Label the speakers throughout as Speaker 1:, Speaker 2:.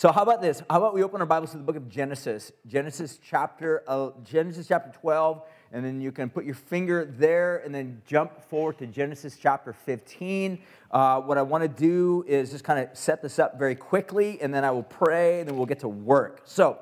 Speaker 1: So how about this? How about we open our Bibles to the book of Genesis, Genesis chapter uh, Genesis chapter 12, and then you can put your finger there and then jump forward to Genesis chapter 15. Uh, what I want to do is just kind of set this up very quickly, and then I will pray, and then we'll get to work. So.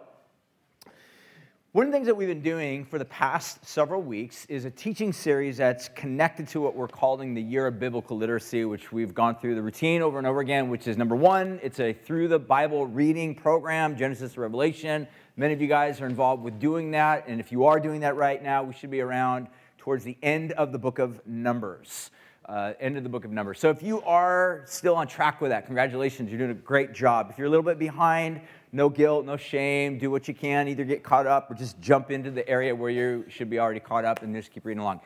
Speaker 1: One of the things that we've been doing for the past several weeks is a teaching series that's connected to what we're calling the Year of Biblical Literacy, which we've gone through the routine over and over again, which is number one, it's a through the Bible reading program, Genesis to Revelation. Many of you guys are involved with doing that, and if you are doing that right now, we should be around towards the end of the book of Numbers. Uh, end of the book of Numbers. So if you are still on track with that, congratulations, you're doing a great job. If you're a little bit behind, no guilt, no shame. Do what you can. Either get caught up or just jump into the area where you should be already caught up and just keep reading along.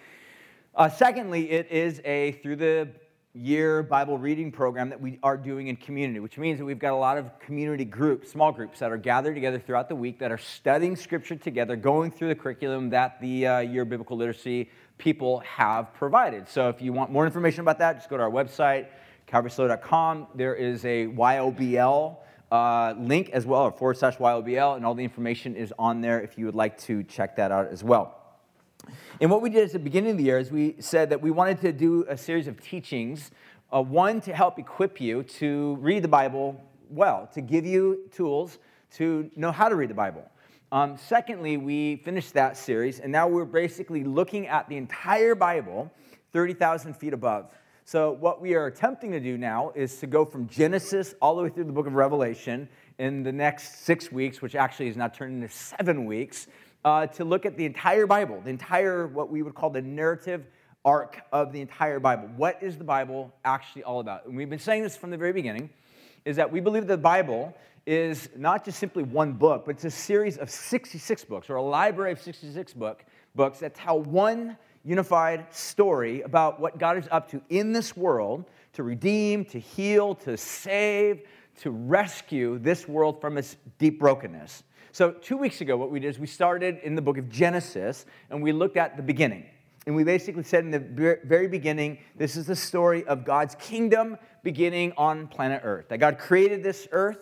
Speaker 1: Uh, secondly, it is a through the year Bible reading program that we are doing in community, which means that we've got a lot of community groups, small groups that are gathered together throughout the week that are studying scripture together, going through the curriculum that the uh, year biblical literacy people have provided. So if you want more information about that, just go to our website, calvaryslo.com. There is a YOBL uh, link as well, or forward slash YOBL, and all the information is on there if you would like to check that out as well. And what we did at the beginning of the year is we said that we wanted to do a series of teachings, uh, one to help equip you to read the Bible well, to give you tools to know how to read the Bible. Um, secondly, we finished that series, and now we're basically looking at the entire Bible 30,000 feet above. So, what we are attempting to do now is to go from Genesis all the way through the book of Revelation in the next six weeks, which actually is now turned into seven weeks, uh, to look at the entire Bible, the entire, what we would call the narrative arc of the entire Bible. What is the Bible actually all about? And we've been saying this from the very beginning, is that we believe the Bible is not just simply one book, but it's a series of 66 books, or a library of 66 book, books that tell one unified story about what God is up to in this world to redeem, to heal, to save, to rescue this world from its deep brokenness. So, two weeks ago, what we did is we started in the book of Genesis and we looked at the beginning. And we basically said in the very beginning, this is the story of God's kingdom beginning on planet Earth. That God created this earth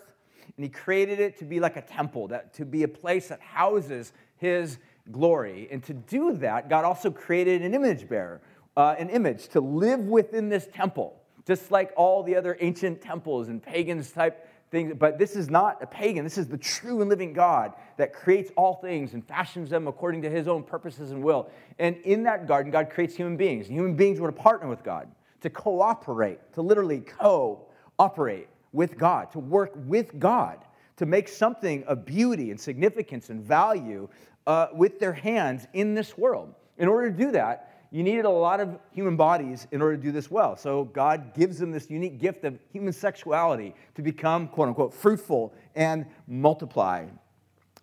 Speaker 1: and He created it to be like a temple, that, to be a place that houses His glory. And to do that, God also created an image bearer, uh, an image to live within this temple, just like all the other ancient temples and pagans type things. But this is not a pagan. This is the true and living God that creates all things and fashions them according to his own purposes and will. And in that garden, God creates human beings. And human beings were to partner with God, to cooperate, to literally cooperate with God, to work with God to make something of beauty and significance and value uh, with their hands in this world. In order to do that, you needed a lot of human bodies in order to do this well. So God gives them this unique gift of human sexuality to become, quote unquote, fruitful and multiply.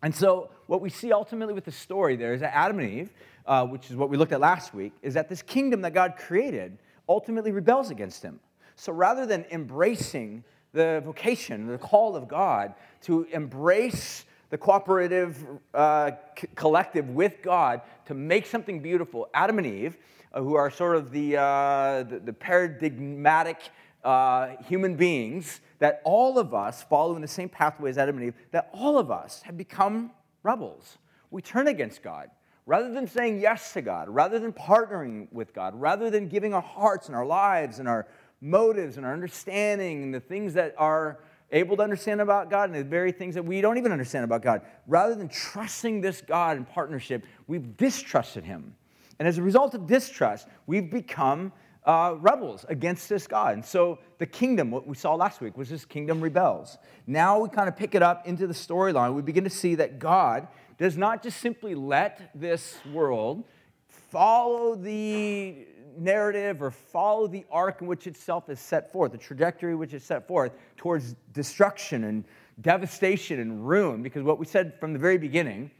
Speaker 1: And so, what we see ultimately with the story there is that Adam and Eve, uh, which is what we looked at last week, is that this kingdom that God created ultimately rebels against him. So, rather than embracing the vocation, the call of God to embrace the cooperative uh, c- collective with God to make something beautiful. Adam and Eve, uh, who are sort of the, uh, the, the, paradigmatic uh, human beings, that all of us follow in the same pathway as Adam and Eve, that all of us have become rebels. We turn against God. Rather than saying yes to God, rather than partnering with God, rather than giving our hearts and our lives and our motives and our understanding and the things that are able to understand about God and the very things that we don't even understand about God. Rather than trusting this God in partnership, we've distrusted Him. And as a result of distrust, we've become uh, rebels against this God. And so the kingdom, what we saw last week, was this kingdom rebels. Now we kind of pick it up into the storyline. We begin to see that God does not just simply let this world follow the narrative or follow the arc in which itself is set forth, the trajectory which is set forth towards destruction and devastation and ruin. Because what we said from the very beginning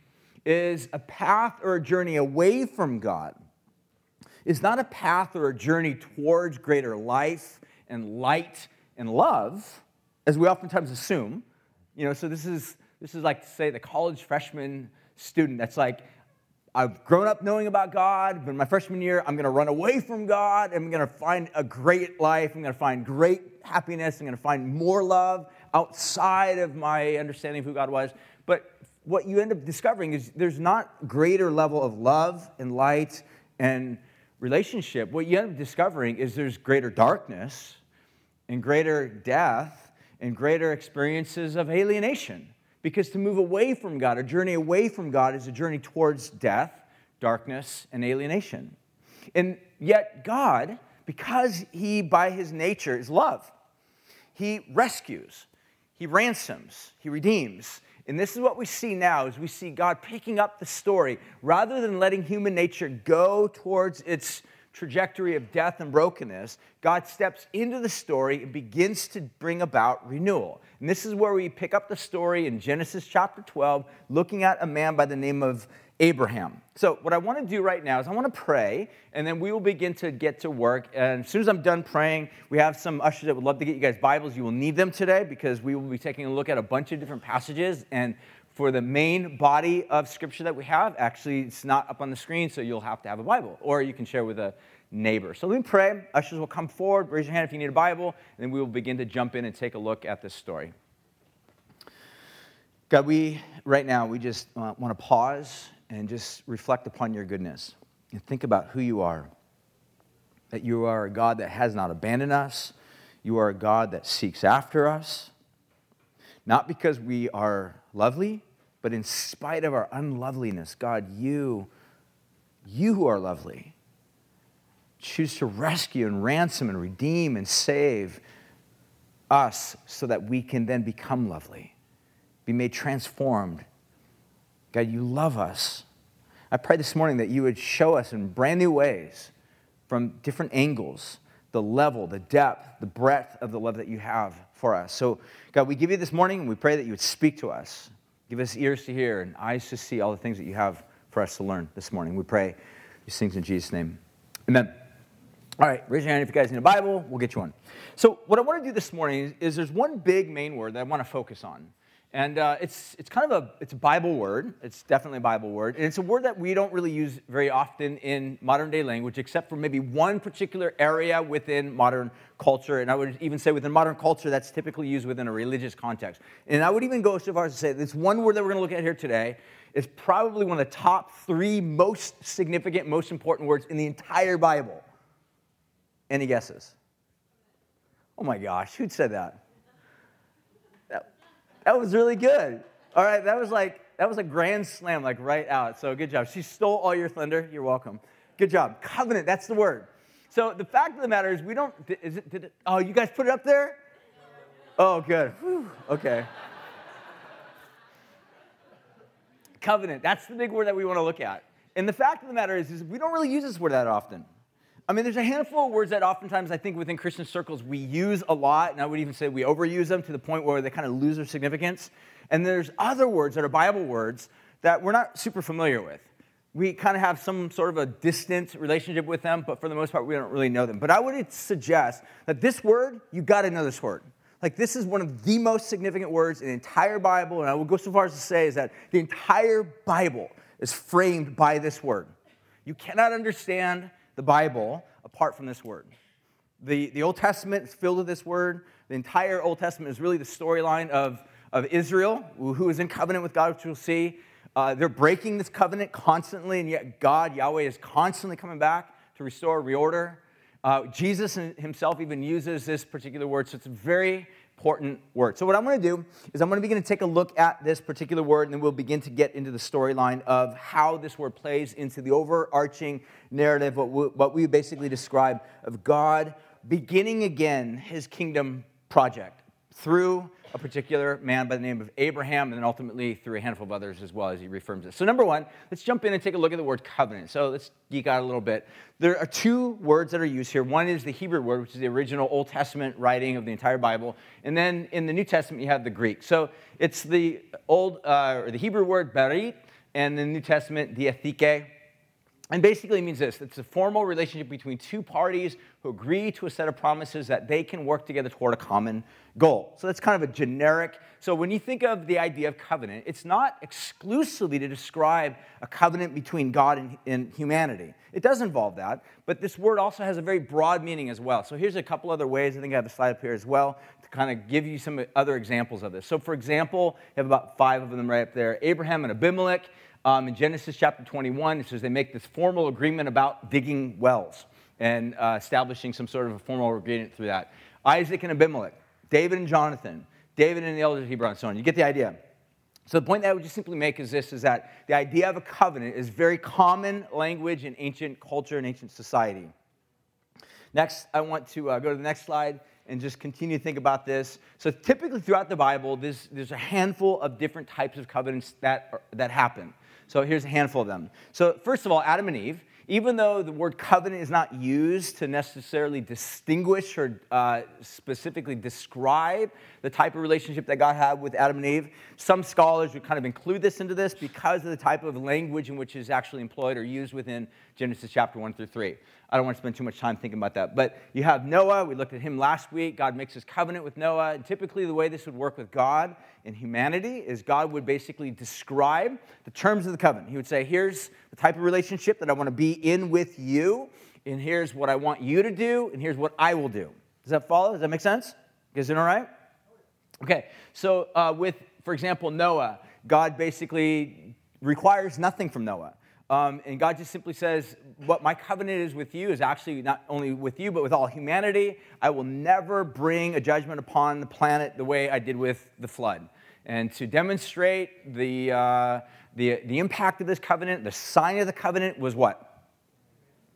Speaker 1: is a path or a journey away from God is not a path or a journey towards greater life and light and love, as we oftentimes assume. You know, so this is this is like to say the college freshman student that's like, I've grown up knowing about God, but my freshman year, I'm going to run away from God. I'm going to find a great life. I'm going to find great happiness. I'm going to find more love. outside of my understanding of who God was. But what you end up discovering is there's not greater level of love and light and relationship. What you end up discovering is there's greater darkness and greater death and greater experiences of alienation. Because to move away from God, a journey away from God, is a journey towards death, darkness, and alienation. And yet, God, because He, by His nature, is love, He rescues, He ransoms, He redeems. And this is what we see now is we see God picking up the story rather than letting human nature go towards its trajectory of death and brokenness, God steps into the story and begins to bring about renewal. And this is where we pick up the story in Genesis chapter 12, looking at a man by the name of Abraham. So, what I want to do right now is I want to pray, and then we will begin to get to work. And as soon as I'm done praying, we have some ushers that would love to get you guys Bibles. You will need them today because we will be taking a look at a bunch of different passages. And for the main body of scripture that we have, actually, it's not up on the screen, so you'll have to have a Bible, or you can share with a neighbor. So let me pray. Ushers will come forward. Raise your hand if you need a Bible, and then we will begin to jump in and take a look at this story. God, we, right now, we just uh, want to pause and just reflect upon your goodness and think about who you are. That you are a God that has not abandoned us, you are a God that seeks after us, not because we are lovely, but in spite of our unloveliness, God, you, you who are lovely, choose to rescue and ransom and redeem and save us so that we can then become lovely, be made transformed. God, you love us. I pray this morning that you would show us in brand new ways from different angles the level, the depth, the breadth of the love that you have for us. So, God, we give you this morning and we pray that you would speak to us. Give us ears to hear and eyes to see all the things that you have for us to learn this morning. We pray these things in Jesus' name. Amen. All right, raise your hand if you guys need a Bible. We'll get you one. So, what I want to do this morning is, is there's one big main word that I want to focus on. And uh, it's, it's kind of a, it's a Bible word. It's definitely a Bible word. And it's a word that we don't really use very often in modern day language, except for maybe one particular area within modern culture. And I would even say within modern culture, that's typically used within a religious context. And I would even go so far as to say this one word that we're going to look at here today is probably one of the top three most significant, most important words in the entire Bible. Any guesses? Oh my gosh, who'd said that? That was really good. All right, that was like that was a grand slam, like right out. So good job. She stole all your thunder. You're welcome. Good job. Covenant. That's the word. So the fact of the matter is, we don't. Is it? Did it oh, you guys put it up there? Oh, good. Whew, okay. Covenant. That's the big word that we want to look at. And the fact of the matter is, is we don't really use this word that often. I mean, there's a handful of words that oftentimes I think within Christian circles we use a lot, and I would even say we overuse them to the point where they kind of lose their significance. And there's other words that are Bible words that we're not super familiar with. We kind of have some sort of a distant relationship with them, but for the most part, we don't really know them. But I would suggest that this word, you got to know this word. Like, this is one of the most significant words in the entire Bible, and I will go so far as to say is that the entire Bible is framed by this word. You cannot understand the Bible apart from this word. The, the Old Testament is filled with this word. The entire Old Testament is really the storyline of, of Israel, who is in covenant with God, which we'll see. Uh, they're breaking this covenant constantly, and yet God, Yahweh, is constantly coming back to restore, reorder. Uh, Jesus himself even uses this particular word, so it's very important word. So, what I'm going to do is I'm going to begin to take a look at this particular word, and then we'll begin to get into the storyline of how this word plays into the overarching narrative, what we, what we basically describe of God beginning again his kingdom project through a particular man by the name of Abraham, and then ultimately through a handful of others as well as he reaffirms it. So, number one, let's jump in and take a look at the word covenant. So, let's geek out a little bit. There are two words that are used here. One is the Hebrew word, which is the original Old Testament writing of the entire Bible, and then in the New Testament you have the Greek. So, it's the old uh, or the Hebrew word berit, and the New Testament diatheke. And basically, means this it's a formal relationship between two parties who agree to a set of promises that they can work together toward a common goal. So that's kind of a generic. So when you think of the idea of covenant, it's not exclusively to describe a covenant between God and, and humanity. It does involve that, but this word also has a very broad meaning as well. So here's a couple other ways. I think I have a slide up here as well to kind of give you some other examples of this. So, for example, you have about five of them right up there Abraham and Abimelech. Um, in Genesis chapter 21, it says they make this formal agreement about digging wells and uh, establishing some sort of a formal agreement through that. Isaac and Abimelech, David and Jonathan, David and the elders Hebron, and so on. You get the idea. So the point that I would just simply make is this: is that the idea of a covenant is very common language in ancient culture and ancient society. Next, I want to uh, go to the next slide and just continue to think about this. So typically throughout the Bible, there's, there's a handful of different types of covenants that, are, that happen. So here's a handful of them. So, first of all, Adam and Eve, even though the word covenant is not used to necessarily distinguish or uh, specifically describe the type of relationship that God had with Adam and Eve, some scholars would kind of include this into this because of the type of language in which is actually employed or used within Genesis chapter 1 through 3. I don't want to spend too much time thinking about that. But you have Noah. We looked at him last week. God makes his covenant with Noah. And typically, the way this would work with God and humanity is God would basically describe the terms of the covenant. He would say, Here's the type of relationship that I want to be in with you, and here's what I want you to do, and here's what I will do. Does that follow? Does that make sense? Is it all right? Okay, so uh, with, for example, Noah, God basically requires nothing from Noah. Um, and God just simply says, What my covenant is with you is actually not only with you, but with all humanity. I will never bring a judgment upon the planet the way I did with the flood. And to demonstrate the, uh, the, the impact of this covenant, the sign of the covenant was what?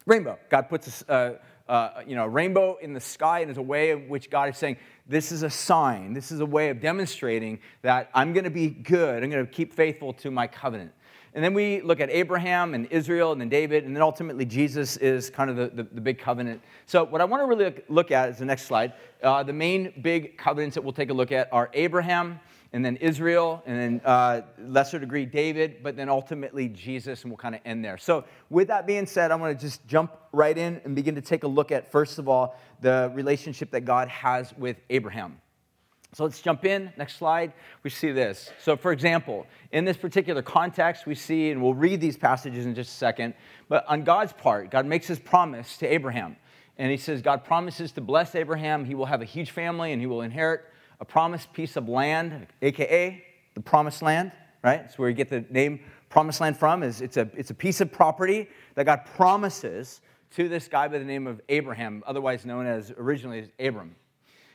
Speaker 1: Rainbow. God puts a, uh, uh, you know, rainbow in the sky, and as a way in which God is saying, This is a sign. This is a way of demonstrating that I'm going to be good. I'm going to keep faithful to my covenant. And then we look at Abraham and Israel and then David, and then ultimately Jesus is kind of the, the, the big covenant. So, what I want to really look at is the next slide. Uh, the main big covenants that we'll take a look at are Abraham, and then Israel, and then uh, lesser degree David, but then ultimately Jesus, and we'll kind of end there. So, with that being said, I want to just jump right in and begin to take a look at, first of all, the relationship that God has with Abraham. So let's jump in. Next slide. We see this. So, for example, in this particular context, we see, and we'll read these passages in just a second, but on God's part, God makes his promise to Abraham. And he says, God promises to bless Abraham. He will have a huge family and he will inherit a promised piece of land, aka the promised land, right? That's where you get the name promised land from. Is it's a, it's a piece of property that God promises to this guy by the name of Abraham, otherwise known as originally as Abram.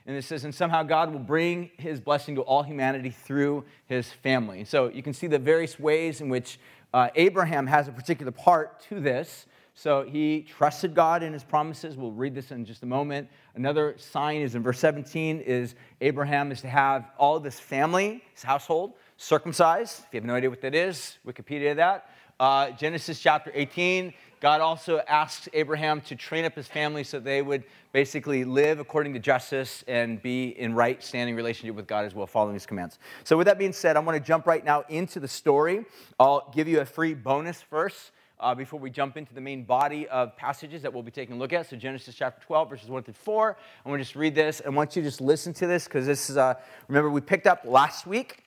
Speaker 1: And it says, and somehow God will bring his blessing to all humanity through his family. And so you can see the various ways in which uh, Abraham has a particular part to this. So he trusted God in his promises. We'll read this in just a moment. Another sign is in verse 17 is Abraham is to have all of his family, his household, circumcised. If you have no idea what that is, Wikipedia that. Uh, Genesis chapter 18, God also asks Abraham to train up his family so they would basically live according to justice and be in right standing relationship with God as well, following his commands. So, with that being said, I want to jump right now into the story. I'll give you a free bonus first. Uh, before we jump into the main body of passages that we'll be taking a look at. So, Genesis chapter 12, verses 1 through 4. I want to just read this. I want you to just listen to this because this is, uh, remember, we picked up last week,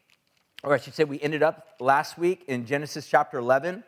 Speaker 1: or I should say, we ended up last week in Genesis chapter 11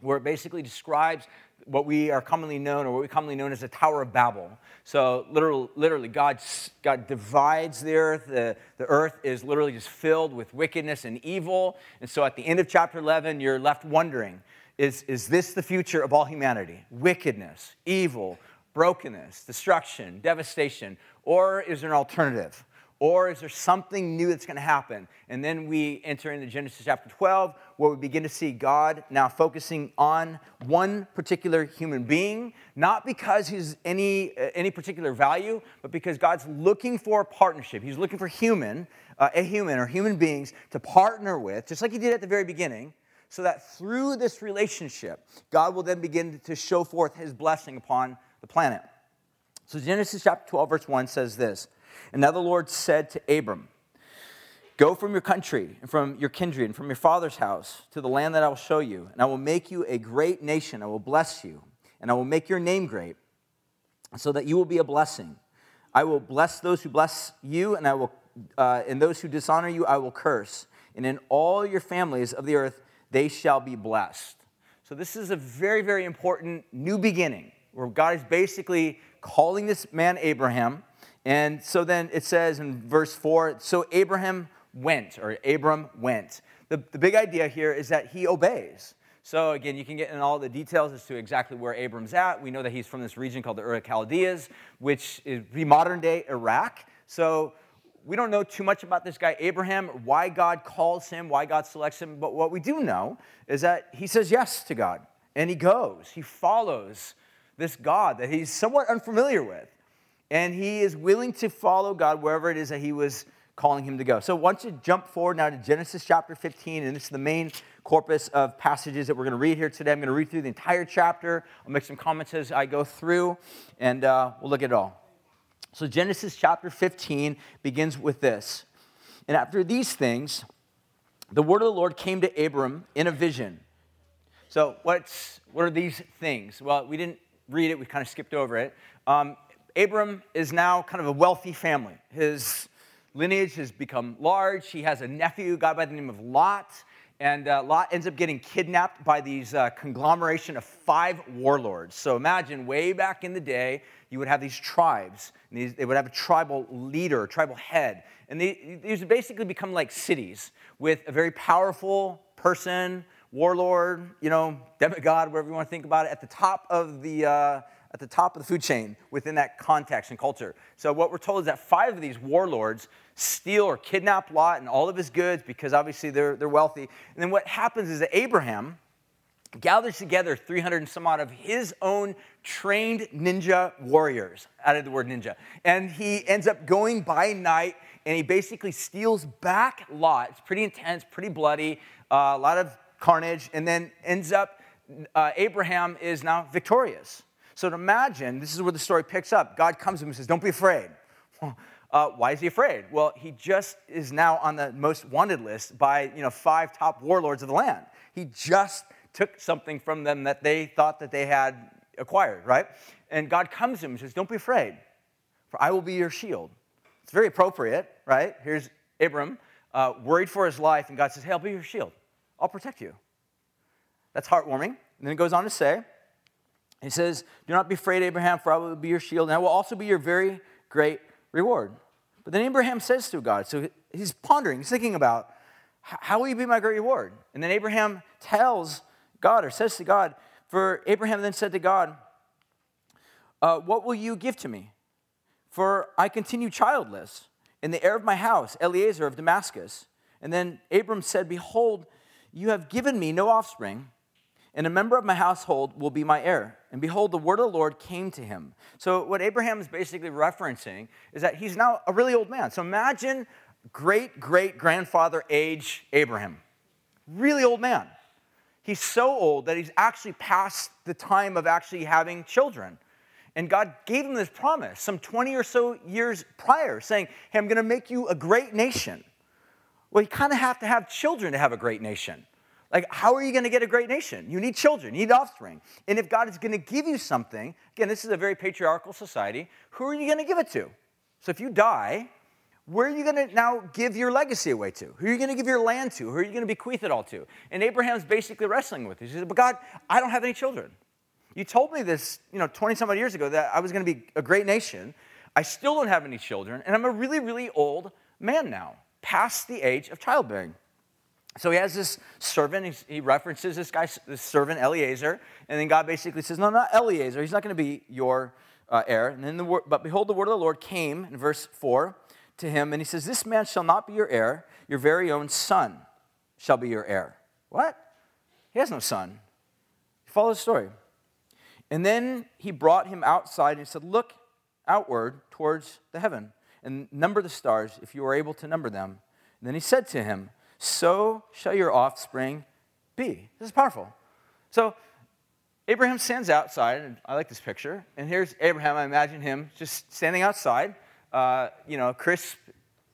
Speaker 1: where it basically describes what we are commonly known, or what we commonly known as the Tower of Babel. So, literal, literally, God, God divides the earth. The, the earth is literally just filled with wickedness and evil. And so, at the end of chapter 11, you're left wondering is, is this the future of all humanity? Wickedness, evil, brokenness, destruction, devastation, or is there an alternative? Or is there something new that's going to happen? And then we enter into Genesis chapter 12, where we begin to see God now focusing on one particular human being, not because he's any, uh, any particular value, but because God's looking for a partnership. He's looking for human, uh, a human or human beings to partner with, just like he did at the very beginning, so that through this relationship, God will then begin to show forth his blessing upon the planet. So Genesis chapter 12, verse 1 says this. And now the Lord said to Abram, Go from your country and from your kindred and from your father's house to the land that I will show you, and I will make you a great nation. I will bless you, and I will make your name great, so that you will be a blessing. I will bless those who bless you, and I will, uh, and those who dishonor you, I will curse. And in all your families of the earth, they shall be blessed. So this is a very, very important new beginning, where God is basically calling this man Abraham. And so then it says in verse four, so Abraham went, or Abram went. The, the big idea here is that he obeys. So again, you can get in all the details as to exactly where Abram's at. We know that he's from this region called the Ur Chaldeas, which is the modern day Iraq. So we don't know too much about this guy Abraham, why God calls him, why God selects him. But what we do know is that he says yes to God, and he goes. He follows this God that he's somewhat unfamiliar with, and he is willing to follow God wherever it is that he was calling him to go. So, once you jump forward now to Genesis chapter 15, and this is the main corpus of passages that we're going to read here today. I'm going to read through the entire chapter. I'll make some comments as I go through, and uh, we'll look at it all. So, Genesis chapter 15 begins with this. And after these things, the word of the Lord came to Abram in a vision. So, what's, what are these things? Well, we didn't read it, we kind of skipped over it. Um, Abram is now kind of a wealthy family. His lineage has become large. He has a nephew, guy by the name of Lot. And uh, Lot ends up getting kidnapped by these uh, conglomeration of five warlords. So imagine way back in the day, you would have these tribes. And these, they would have a tribal leader, a tribal head. And they, these would basically become like cities with a very powerful person, warlord, you know, demigod, whatever you want to think about it, at the top of the, uh, at the top of the food chain within that context and culture. So, what we're told is that five of these warlords steal or kidnap Lot and all of his goods because obviously they're, they're wealthy. And then what happens is that Abraham gathers together 300 and some odd of his own trained ninja warriors, added the word ninja. And he ends up going by night and he basically steals back Lot. It's pretty intense, pretty bloody, uh, a lot of carnage, and then ends up, uh, Abraham is now victorious. So to imagine, this is where the story picks up. God comes to him and says, Don't be afraid. Uh, why is he afraid? Well, he just is now on the most wanted list by you know five top warlords of the land. He just took something from them that they thought that they had acquired, right? And God comes to him and says, Don't be afraid, for I will be your shield. It's very appropriate, right? Here's Abram, uh, worried for his life, and God says, Hey, I'll be your shield. I'll protect you. That's heartwarming. And then it goes on to say, he says, Do not be afraid, Abraham, for I will be your shield, and I will also be your very great reward. But then Abraham says to God, so he's pondering, he's thinking about, how will you be my great reward? And then Abraham tells God, or says to God, for Abraham then said to God, uh, What will you give to me? For I continue childless, and the heir of my house, Eliezer of Damascus. And then Abram said, Behold, you have given me no offspring and a member of my household will be my heir. And behold, the word of the Lord came to him. So, what Abraham is basically referencing is that he's now a really old man. So, imagine great great grandfather age Abraham. Really old man. He's so old that he's actually past the time of actually having children. And God gave him this promise some 20 or so years prior, saying, Hey, I'm going to make you a great nation. Well, you kind of have to have children to have a great nation. Like, how are you going to get a great nation? You need children, you need offspring. And if God is going to give you something, again, this is a very patriarchal society, who are you going to give it to? So if you die, where are you going to now give your legacy away to? Who are you going to give your land to? Who are you going to bequeath it all to? And Abraham's basically wrestling with this. He said, But God, I don't have any children. You told me this, you know, 20 some years ago that I was going to be a great nation. I still don't have any children, and I'm a really, really old man now, past the age of childbearing. So he has this servant, he references this guy, this servant Eliezer, and then God basically says, No, not Eliezer, he's not going to be your uh, heir. And then the but behold, the word of the Lord came in verse 4 to him, and he says, This man shall not be your heir, your very own son shall be your heir. What? He has no son. Follow the story. And then he brought him outside and he said, Look outward towards the heaven and number the stars if you are able to number them. And then he said to him, so shall your offspring be. This is powerful. So Abraham stands outside, and I like this picture. And here's Abraham. I imagine him just standing outside, uh, you know, crisp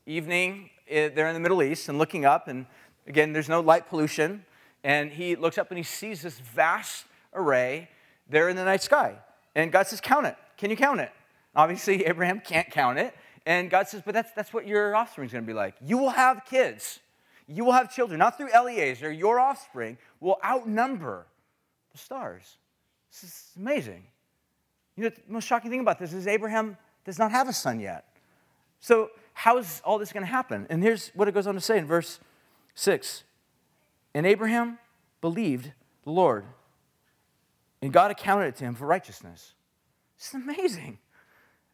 Speaker 1: evening, eh, they're in the Middle East and looking up, and again, there's no light pollution. And he looks up and he sees this vast array there in the night sky. And God says, Count it. Can you count it? Obviously, Abraham can't count it. And God says, But that's, that's what your offspring is going to be like. You will have kids, you will have children, not through Eliezer. Your offspring will outnumber the stars. This is amazing. You know, the most shocking thing about this is Abraham does not have a son yet. So, how is all this going to happen? And here's what it goes on to say in verse 6 And Abraham believed the Lord, and God accounted it to him for righteousness. It's amazing.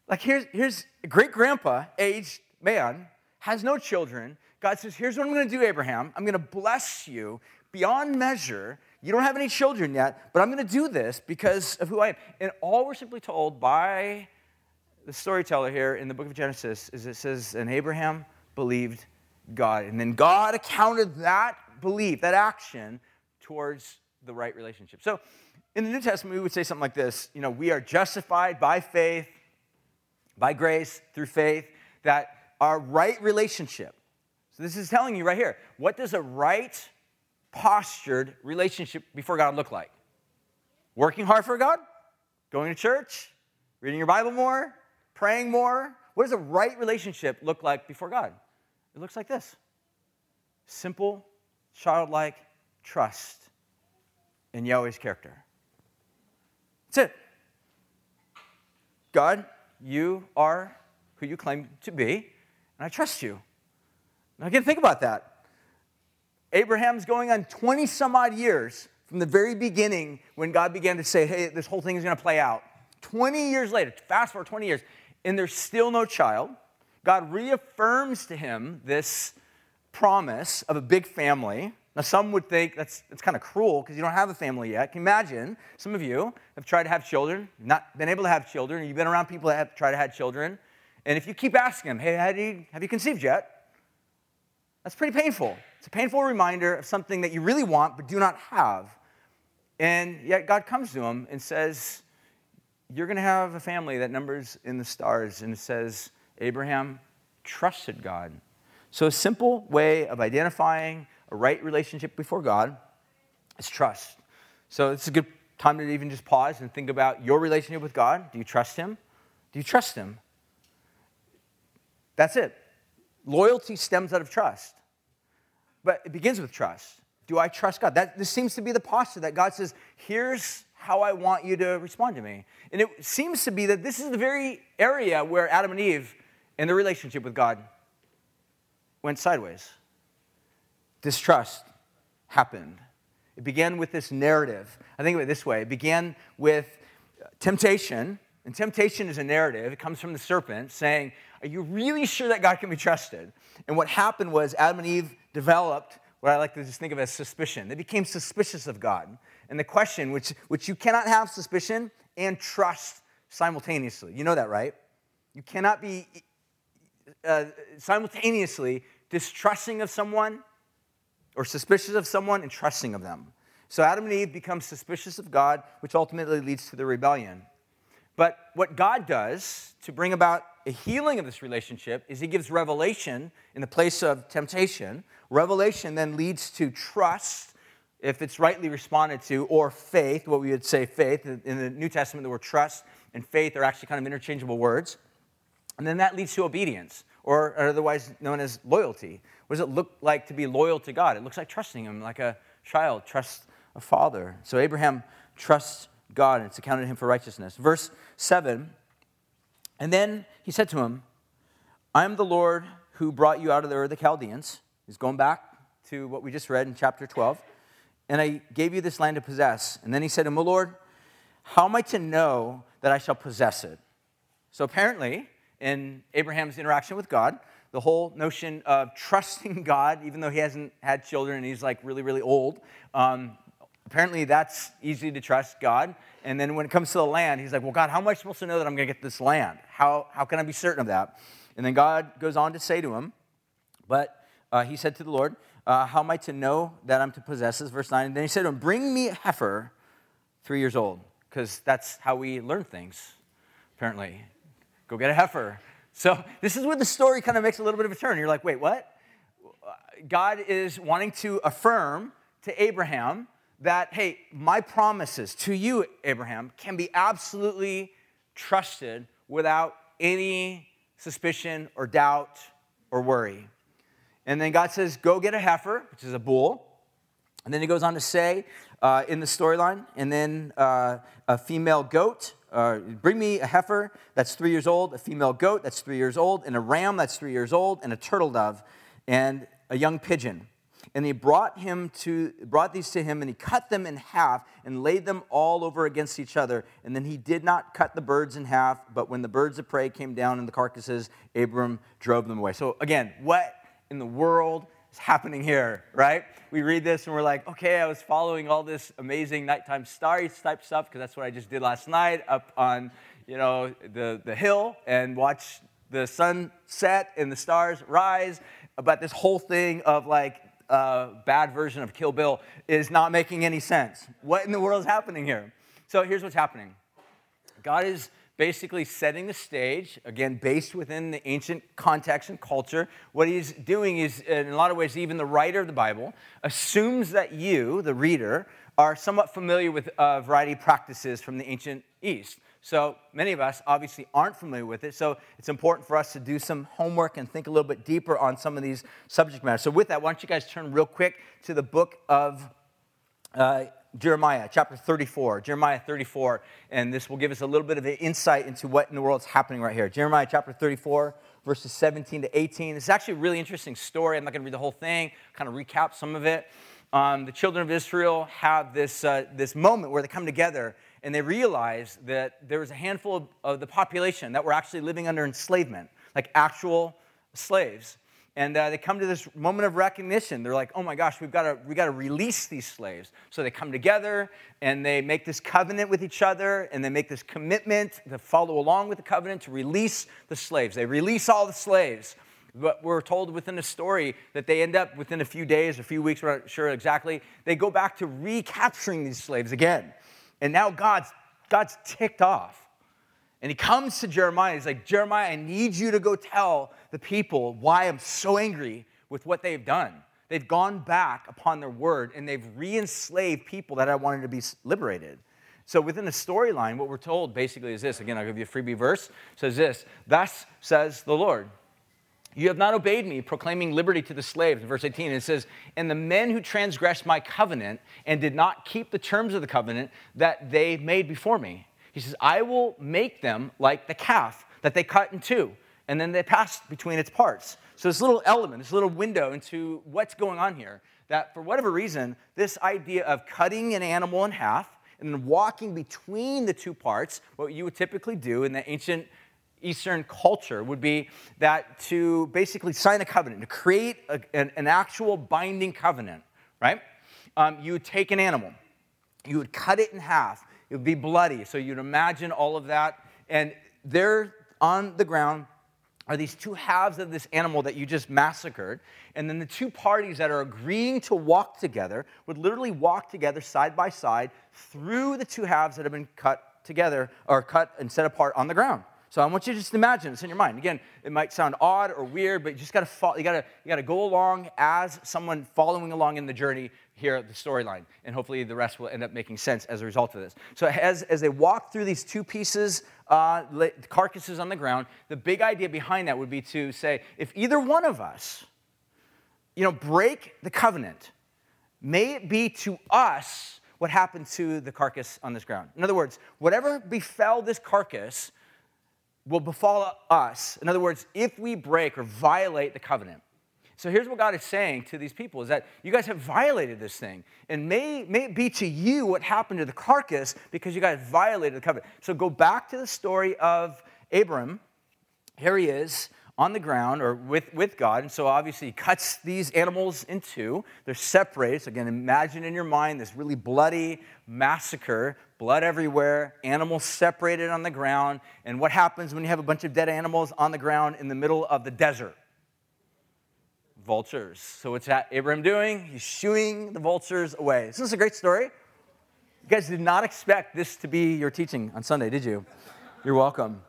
Speaker 1: Like, here's, here's great grandpa, aged man, has no children. God says, Here's what I'm going to do, Abraham. I'm going to bless you beyond measure. You don't have any children yet, but I'm going to do this because of who I am. And all we're simply told by the storyteller here in the book of Genesis is it says, And Abraham believed God. And then God accounted that belief, that action, towards the right relationship. So in the New Testament, we would say something like this you know, we are justified by faith, by grace, through faith, that our right relationship. So this is telling you right here what does a right postured relationship before God look like? Working hard for God? Going to church? Reading your Bible more? Praying more? What does a right relationship look like before God? It looks like this simple, childlike trust in Yahweh's character. That's it. God, you are who you claim to be, and I trust you. Again, think about that. Abraham's going on 20 some odd years from the very beginning when God began to say, hey, this whole thing is going to play out. 20 years later, fast forward 20 years, and there's still no child. God reaffirms to him this promise of a big family. Now, some would think that's, that's kind of cruel because you don't have a family yet. Can you imagine? Some of you have tried to have children, not been able to have children, you've been around people that have tried to have children. And if you keep asking them, hey, you, have you conceived yet? That's pretty painful. It's a painful reminder of something that you really want but do not have. And yet God comes to him and says, You're going to have a family that numbers in the stars. And it says, Abraham trusted God. So, a simple way of identifying a right relationship before God is trust. So, it's a good time to even just pause and think about your relationship with God. Do you trust Him? Do you trust Him? That's it. Loyalty stems out of trust, but it begins with trust. Do I trust God? That, this seems to be the posture that God says, here's how I want you to respond to me. And it seems to be that this is the very area where Adam and Eve and their relationship with God went sideways. Distrust happened. It began with this narrative. I think of it this way it began with temptation, and temptation is a narrative. It comes from the serpent saying, Are you really sure that God can be trusted? And what happened was Adam and Eve developed what I like to just think of as suspicion. They became suspicious of God. And the question, which, which you cannot have suspicion and trust simultaneously. You know that, right? You cannot be uh, simultaneously distrusting of someone or suspicious of someone and trusting of them. So Adam and Eve become suspicious of God, which ultimately leads to the rebellion. But what God does to bring about a healing of this relationship is He gives revelation in the place of temptation. Revelation then leads to trust, if it's rightly responded to, or faith, what we would say faith. In the New Testament, the word trust and faith are actually kind of interchangeable words. And then that leads to obedience, or otherwise known as loyalty. What does it look like to be loyal to God? It looks like trusting Him, like a child trusts a father. So Abraham trusts God, and it's accounted him for righteousness. Verse 7 And then he said to him, I am the Lord who brought you out of the Ur of the Chaldeans. He's going back to what we just read in chapter 12. And I gave you this land to possess. And then he said to him, O Lord, how am I to know that I shall possess it? So apparently, in Abraham's interaction with God, the whole notion of trusting God, even though he hasn't had children and he's like really, really old. Um, apparently, that's easy to trust God. And then when it comes to the land, he's like, Well, God, how am I supposed to know that I'm going to get this land? How, how can I be certain of that? And then God goes on to say to him, But uh, he said to the Lord, uh, How am I to know that I'm to possess this? Verse 9. And then he said to him, Bring me a heifer three years old, because that's how we learn things, apparently. Go get a heifer. So this is where the story kind of makes a little bit of a turn. You're like, wait, what? God is wanting to affirm to Abraham that, hey, my promises to you, Abraham, can be absolutely trusted without any suspicion or doubt or worry. And then God says, go get a heifer, which is a bull. And then he goes on to say uh, in the storyline, and then uh, a female goat. Uh, bring me a heifer that's three years old, a female goat that's three years old, and a ram that's three years old, and a turtle dove, and a young pigeon. And he brought him to brought these to him, and he cut them in half and laid them all over against each other. And then he did not cut the birds in half, but when the birds of prey came down in the carcasses, Abram drove them away. So again, what in the world is happening here, right? We read this and we're like, okay, I was following all this amazing nighttime starry type stuff because that's what I just did last night up on, you know, the, the hill and watch the sun set and the stars rise. But this whole thing of like uh, bad version of Kill Bill is not making any sense. What in the world is happening here? So here's what's happening God is basically setting the stage, again, based within the ancient context and culture. What he's doing is, in a lot of ways, even the writer of the Bible assumes that you, the reader, are somewhat familiar with a variety of practices from the ancient East. So many of us obviously aren't familiar with it. So it's important for us to do some homework and think a little bit deeper on some of these subject matters. So, with that, why don't you guys turn real quick to the book of uh, Jeremiah, chapter 34. Jeremiah 34. And this will give us a little bit of an insight into what in the world is happening right here. Jeremiah chapter 34, verses 17 to 18. This is actually a really interesting story. I'm not going to read the whole thing, kind of recap some of it. Um, the children of Israel have this, uh, this moment where they come together and they realize that there was a handful of, of the population that were actually living under enslavement, like actual slaves. And uh, they come to this moment of recognition. They're like, oh my gosh, we've got to we got to release these slaves. So they come together and they make this covenant with each other and they make this commitment to follow along with the covenant to release the slaves. They release all the slaves. But we're told within the story that they end up within a few days, a few weeks, we're not sure exactly, they go back to recapturing these slaves again. And now God's, God's ticked off. And he comes to Jeremiah. He's like, Jeremiah, I need you to go tell the people why I'm so angry with what they've done. They've gone back upon their word and they've re enslaved people that I wanted to be liberated. So within the storyline, what we're told basically is this. Again, I'll give you a freebie verse. It says this Thus says the Lord. You have not obeyed me, proclaiming liberty to the slaves. In verse 18, it says, And the men who transgressed my covenant and did not keep the terms of the covenant that they made before me. He says, I will make them like the calf that they cut in two, and then they passed between its parts. So, this little element, this little window into what's going on here, that for whatever reason, this idea of cutting an animal in half and then walking between the two parts, what you would typically do in the ancient Eastern culture would be that to basically sign a covenant, to create a, an, an, actual binding covenant, right? Um, you would take an animal, you would cut it in half, it would be bloody. So you'd imagine all of that. And there on the ground are these two halves of this animal that you just massacred. And then the two parties that are agreeing to walk together would literally walk together side by side through the two halves that have been cut together or cut and set apart on the ground. So I want you to just imagine it's in your mind. Again, it might sound odd or weird, but you just got to follow, you got to you got to go along as someone following along in the journey here at the storyline, and hopefully the rest will end up making sense as a result of this. So as as they walk through these two pieces, uh, carcasses on the ground, the big idea behind that would be to say, if either one of us, you know, break the covenant, may it be to us what happened to the carcass on this ground. In other words, whatever befell this carcass will befall us. In other words, if we break or violate the covenant. So here's what God is saying to these people is that you guys have violated this thing. And may, may it be to you what happened to the carcass because you guys violated the covenant. So go back to the story of Abram. Here he is on the ground or with, with God. And so obviously he cuts these animals in two. They're separated. So again, imagine in your mind this really bloody massacre, blood everywhere, animals separated on the ground. And what happens when you have a bunch of dead animals on the ground in the middle of the desert? Vultures. So what's Abraham doing? He's shooing the vultures away. Isn't this a great story? You guys did not expect this to be your teaching on Sunday, did you? You're welcome.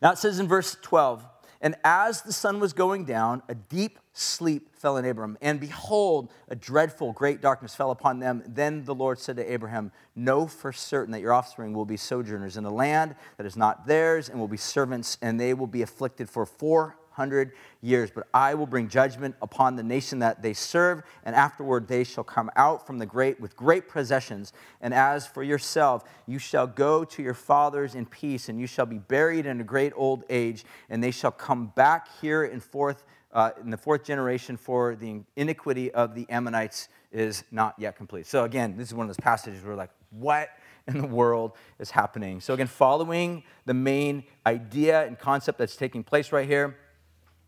Speaker 1: Now it says in verse 12, and as the sun was going down, a deep sleep fell on Abram, and behold, a dreadful great darkness fell upon them. Then the Lord said to Abraham, Know for certain that your offspring will be sojourners in a land that is not theirs, and will be servants, and they will be afflicted for four hundred years. But I will bring judgment upon the nation that they serve, and afterward they shall come out from the great with great possessions. And as for yourself, you shall go to your fathers in peace, and you shall be buried in a great old age, and they shall come back here and fourth. Uh, in the fourth generation, for the iniquity of the Ammonites is not yet complete. So, again, this is one of those passages where we're like, what in the world is happening? So, again, following the main idea and concept that's taking place right here,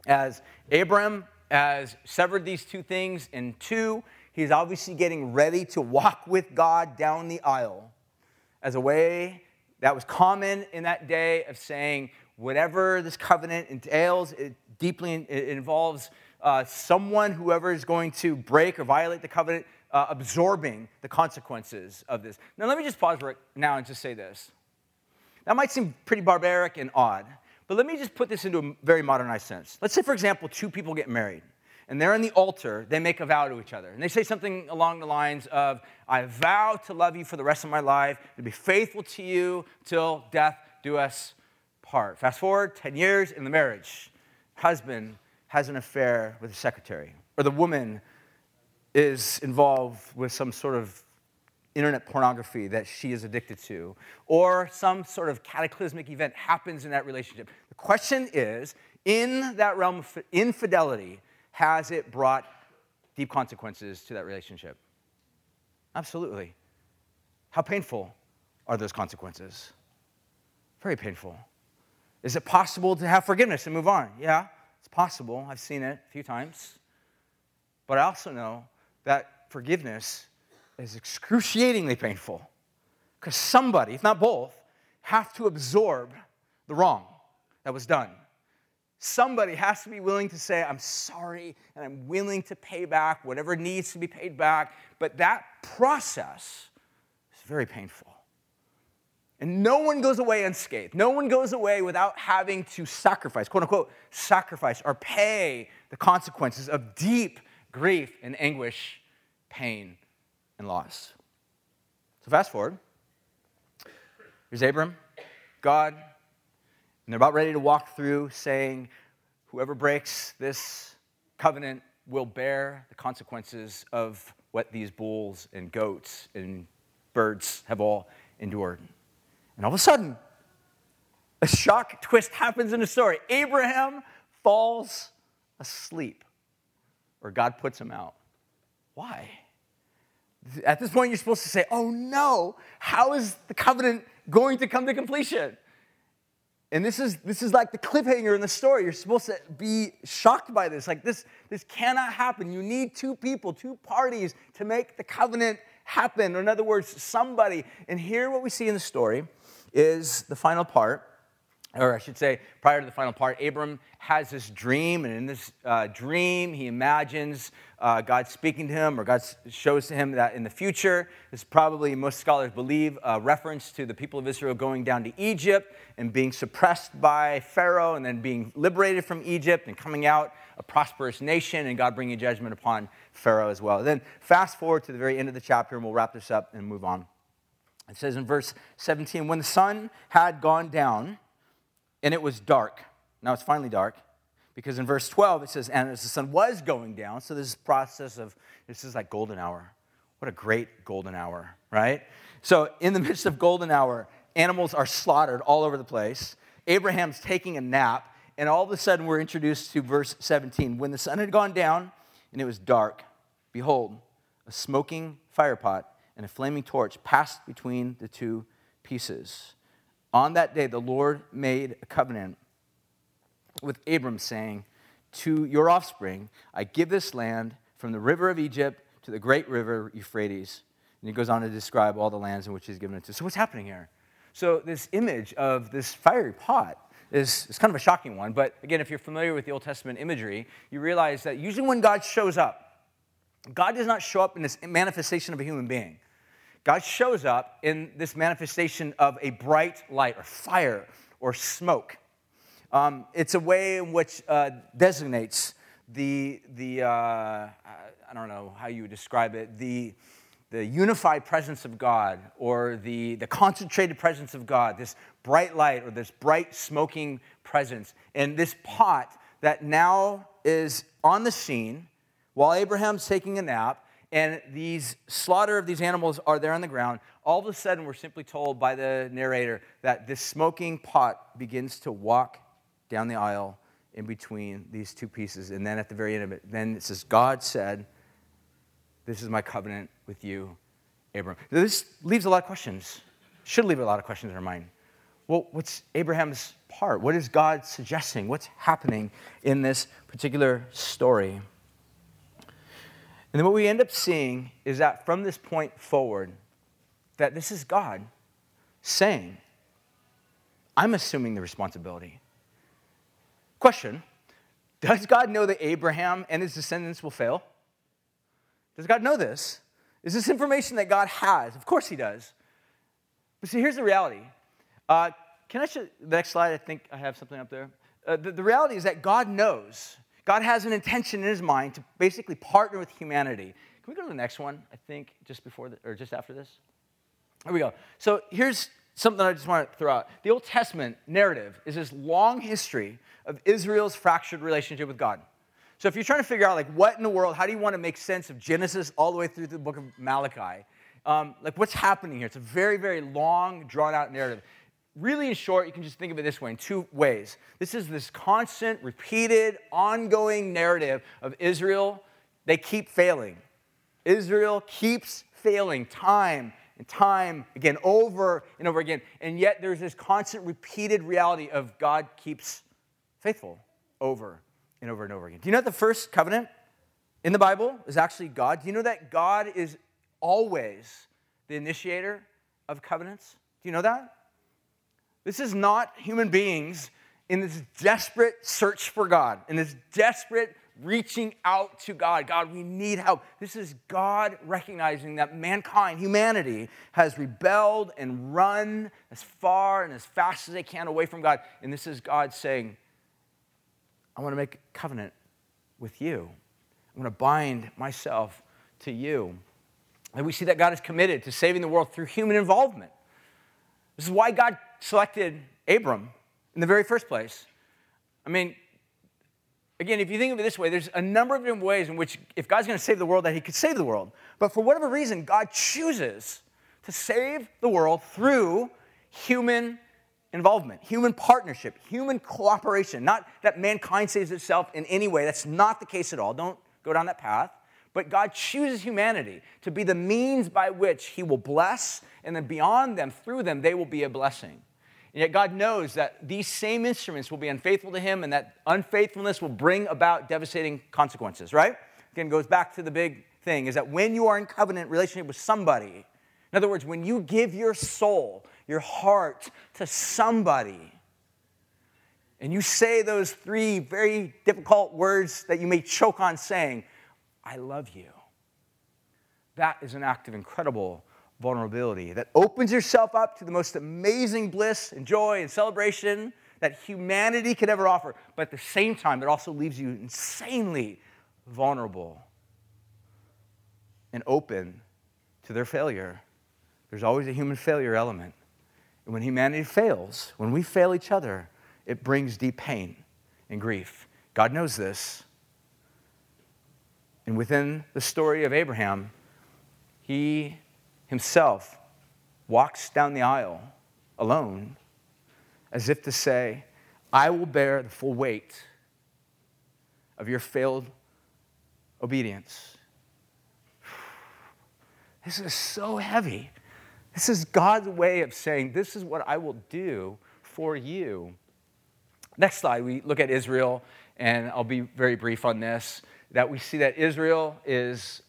Speaker 1: as Abram has severed these two things in two, he's obviously getting ready to walk with God down the aisle as a way that was common in that day of saying, whatever this covenant entails, it deeply it involves uh, someone, whoever is going to break or violate the covenant, uh, absorbing the consequences of this. Now, let me just pause right now and just say this. That might seem pretty barbaric and odd, but let me just put this into a very modernized sense. Let's say, for example, two people get married, and they're in the altar, they make a vow to each other. And they say something along the lines of, I vow to love you for the rest of my life, to be faithful to you till death do us Fast forward 10 years in the marriage. Husband has an affair with the secretary, or the woman is involved with some sort of internet pornography that she is addicted to, or some sort of cataclysmic event happens in that relationship. The question is in that realm of infidelity, has it brought deep consequences to that relationship? Absolutely. How painful are those consequences? Very painful. Is it possible to have forgiveness and move on? Yeah, it's possible. I've seen it a few times. But I also know that forgiveness is excruciatingly painful because somebody, if not both, have to absorb the wrong that was done. Somebody has to be willing to say, I'm sorry, and I'm willing to pay back whatever needs to be paid back. But that process is very painful. And no one goes away unscathed. No one goes away without having to sacrifice, quote unquote, sacrifice or pay the consequences of deep grief and anguish, pain, and loss. So fast forward. Here's Abram, God, and they're about ready to walk through saying, whoever breaks this covenant will bear the consequences of what these bulls and goats and birds have all endured. And all of a sudden, a shock twist happens in the story. Abraham falls asleep, or God puts him out. Why? At this point, you're supposed to say, Oh no, how is the covenant going to come to completion? And this is, this is like the cliffhanger in the story. You're supposed to be shocked by this. Like, this, this cannot happen. You need two people, two parties to make the covenant happen. Or, in other words, somebody. And here, what we see in the story is the final part or I should say, prior to the final part, Abram has this dream, and in this uh, dream, he imagines uh, God speaking to him, or God shows to him that in the future, this is probably, most scholars believe, a reference to the people of Israel going down to Egypt and being suppressed by Pharaoh, and then being liberated from Egypt and coming out a prosperous nation, and God bringing judgment upon Pharaoh as well. Then, fast forward to the very end of the chapter, and we'll wrap this up and move on. It says in verse 17, when the sun had gone down, and it was dark. Now it's finally dark because in verse 12 it says, and as the sun was going down, so this process of, this is like golden hour. What a great golden hour, right? So in the midst of golden hour, animals are slaughtered all over the place. Abraham's taking a nap, and all of a sudden we're introduced to verse 17. When the sun had gone down and it was dark, behold, a smoking firepot and a flaming torch passed between the two pieces. On that day, the Lord made a covenant with Abram, saying, To your offspring, I give this land from the river of Egypt to the great river Euphrates. And he goes on to describe all the lands in which he's given it to. So, what's happening here? So, this image of this fiery pot is, is kind of a shocking one. But again, if you're familiar with the Old Testament imagery, you realize that usually when God shows up, God does not show up in this manifestation of a human being. God shows up in this manifestation of a bright light or fire or smoke. Um, it's a way in which uh, designates the, the uh, I don't know how you would describe it, the, the unified presence of God or the, the concentrated presence of God, this bright light or this bright smoking presence. And this pot that now is on the scene while Abraham's taking a nap and these slaughter of these animals are there on the ground, all of a sudden we're simply told by the narrator that this smoking pot begins to walk down the aisle in between these two pieces. And then at the very end of it, then it says, God said, This is my covenant with you, Abram. This leaves a lot of questions, should leave a lot of questions in our mind. Well, what's Abraham's part? What is God suggesting? What's happening in this particular story? And then what we end up seeing is that from this point forward, that this is God saying, I'm assuming the responsibility. Question Does God know that Abraham and his descendants will fail? Does God know this? Is this information that God has? Of course he does. But see, here's the reality. Uh, can I show the next slide? I think I have something up there. Uh, the, the reality is that God knows. God has an intention in his mind to basically partner with humanity. Can we go to the next one? I think just before the, or just after this. Here we go. So here's something I just want to throw out. The Old Testament narrative is this long history of Israel's fractured relationship with God. So if you're trying to figure out like what in the world, how do you want to make sense of Genesis all the way through the book of Malachi? Um, like what's happening here? It's a very, very long, drawn out narrative. Really, in short, you can just think of it this way in two ways. This is this constant, repeated, ongoing narrative of Israel. They keep failing. Israel keeps failing time and time again, over and over again. And yet there's this constant, repeated reality of God keeps faithful over and over and over again. Do you know that the first covenant in the Bible is actually God? Do you know that God is always the initiator of covenants? Do you know that? This is not human beings in this desperate search for God, in this desperate reaching out to God. God, we need help. This is God recognizing that mankind, humanity, has rebelled and run as far and as fast as they can away from God. And this is God saying, I want to make a covenant with you. I'm going to bind myself to you. And we see that God is committed to saving the world through human involvement. This is why God selected Abram in the very first place. I mean, again, if you think of it this way, there's a number of different ways in which, if God's going to save the world, that He could save the world. But for whatever reason, God chooses to save the world through human involvement, human partnership, human cooperation. Not that mankind saves itself in any way. That's not the case at all. Don't go down that path. But God chooses humanity to be the means by which He will bless, and then beyond them, through them, they will be a blessing. And yet, God knows that these same instruments will be unfaithful to Him, and that unfaithfulness will bring about devastating consequences, right? Again, goes back to the big thing is that when you are in covenant relationship with somebody, in other words, when you give your soul, your heart to somebody, and you say those three very difficult words that you may choke on saying, I love you, that is an act of incredible vulnerability that opens yourself up to the most amazing bliss and joy and celebration that humanity could ever offer. But at the same time, it also leaves you insanely vulnerable and open to their failure. There's always a human failure element. And when humanity fails, when we fail each other, it brings deep pain and grief. God knows this. And within the story of Abraham, he himself walks down the aisle alone as if to say, I will bear the full weight of your failed obedience. This is so heavy. This is God's way of saying, This is what I will do for you. Next slide, we look at Israel, and I'll be very brief on this. That we see that Israel is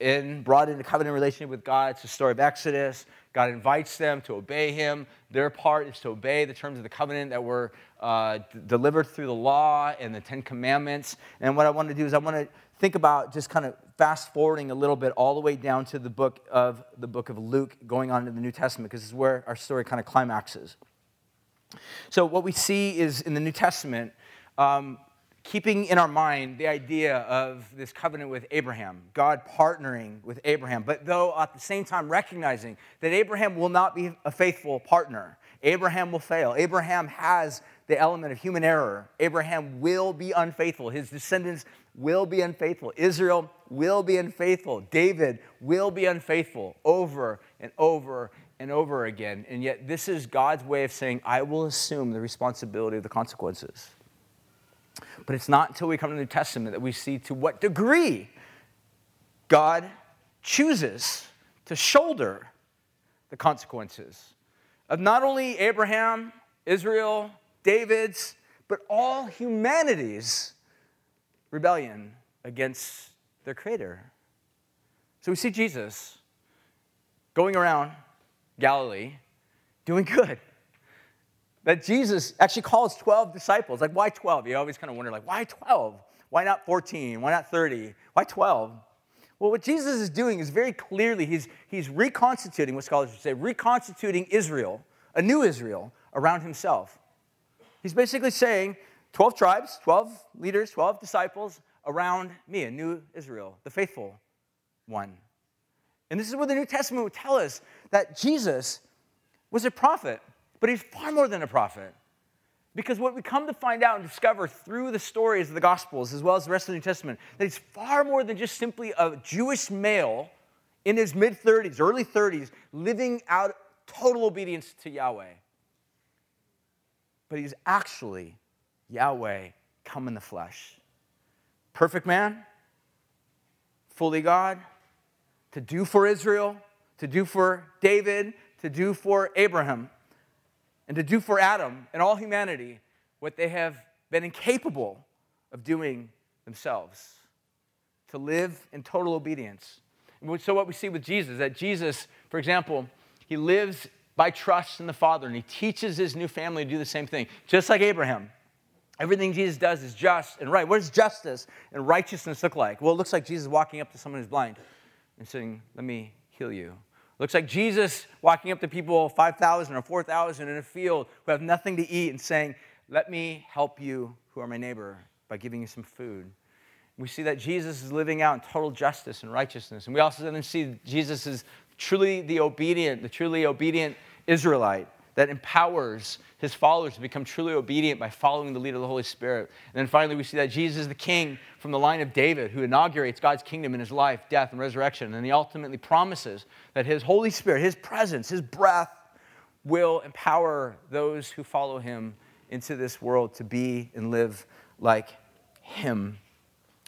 Speaker 1: in, brought into covenant relationship with God. It's the story of Exodus. God invites them to obey Him. Their part is to obey the terms of the covenant that were uh, d- delivered through the law and the Ten Commandments. And what I want to do is I want to think about just kind of fast forwarding a little bit all the way down to the book of the book of Luke, going on to the New Testament, because this is where our story kind of climaxes. So what we see is in the New Testament. Um, keeping in our mind the idea of this covenant with Abraham, God partnering with Abraham, but though at the same time recognizing that Abraham will not be a faithful partner. Abraham will fail. Abraham has the element of human error. Abraham will be unfaithful. His descendants will be unfaithful. Israel will be unfaithful. David will be unfaithful over and over and over again. And yet, this is God's way of saying, I will assume the responsibility of the consequences. But it's not until we come to the New Testament that we see to what degree God chooses to shoulder the consequences of not only Abraham, Israel, David's, but all humanity's rebellion against their Creator. So we see Jesus going around Galilee doing good that Jesus actually calls 12 disciples. Like, why 12? You always kind of wonder, like, why 12? Why not 14? Why not 30? Why 12? Well, what Jesus is doing is very clearly, he's, he's reconstituting, what scholars would say, reconstituting Israel, a new Israel, around himself. He's basically saying 12 tribes, 12 leaders, 12 disciples around me, a new Israel, the faithful one. And this is what the New Testament would tell us that Jesus was a prophet. But he's far more than a prophet. Because what we come to find out and discover through the stories of the Gospels, as well as the rest of the New Testament, that he's far more than just simply a Jewish male in his mid 30s, early 30s, living out total obedience to Yahweh. But he's actually Yahweh come in the flesh. Perfect man, fully God, to do for Israel, to do for David, to do for Abraham and to do for Adam and all humanity what they have been incapable of doing themselves to live in total obedience. So, what we see with Jesus, that Jesus, for example, he lives by trust in the Father and he teaches his new family to do the same thing, just like Abraham. Everything Jesus does is just and right. What does justice and righteousness look like? Well, it looks like Jesus walking up to someone who's blind and saying, Let me heal you. Looks like Jesus walking up to people, 5,000 or 4,000 in a field who have nothing to eat and saying, Let me help you, who are my neighbor, by giving you some food. We see that Jesus is living out in total justice and righteousness. And we also then see Jesus is truly the obedient, the truly obedient Israelite that empowers his followers to become truly obedient by following the lead of the Holy Spirit. And then finally, we see that Jesus is the king from the line of David who inaugurates God's kingdom in his life, death, and resurrection. And he ultimately promises that his Holy Spirit, his presence, his breath will empower those who follow him into this world to be and live like him.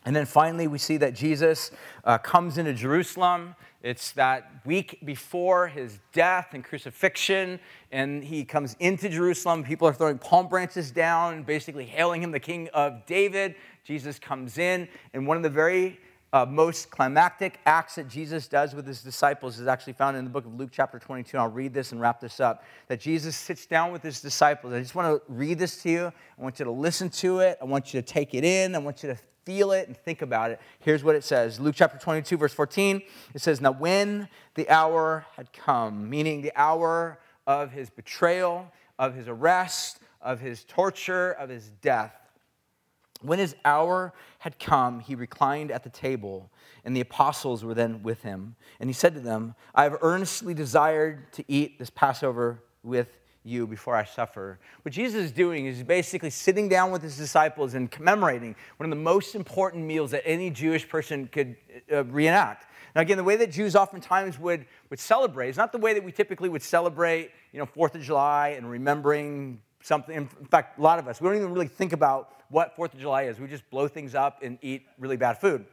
Speaker 1: And then finally, we see that Jesus uh, comes into Jerusalem it's that week before his death and crucifixion, and he comes into Jerusalem. People are throwing palm branches down, basically hailing him the King of David. Jesus comes in, and one of the very uh, most climactic acts that Jesus does with his disciples is actually found in the book of Luke, chapter 22. I'll read this and wrap this up. That Jesus sits down with his disciples. I just want to read this to you. I want you to listen to it. I want you to take it in. I want you to feel it and think about it. Here's what it says Luke chapter 22, verse 14. It says, Now when the hour had come, meaning the hour of his betrayal, of his arrest, of his torture, of his death, when his hour had come, he reclined at the table, and the apostles were then with him. And he said to them, I have earnestly desired to eat this Passover with you before I suffer. What Jesus is doing is basically sitting down with his disciples and commemorating one of the most important meals that any Jewish person could uh, reenact. Now, again, the way that Jews oftentimes would, would celebrate is not the way that we typically would celebrate, you know, Fourth of July and remembering something. In fact, a lot of us, we don't even really think about what Fourth of July is. We just blow things up and eat really bad food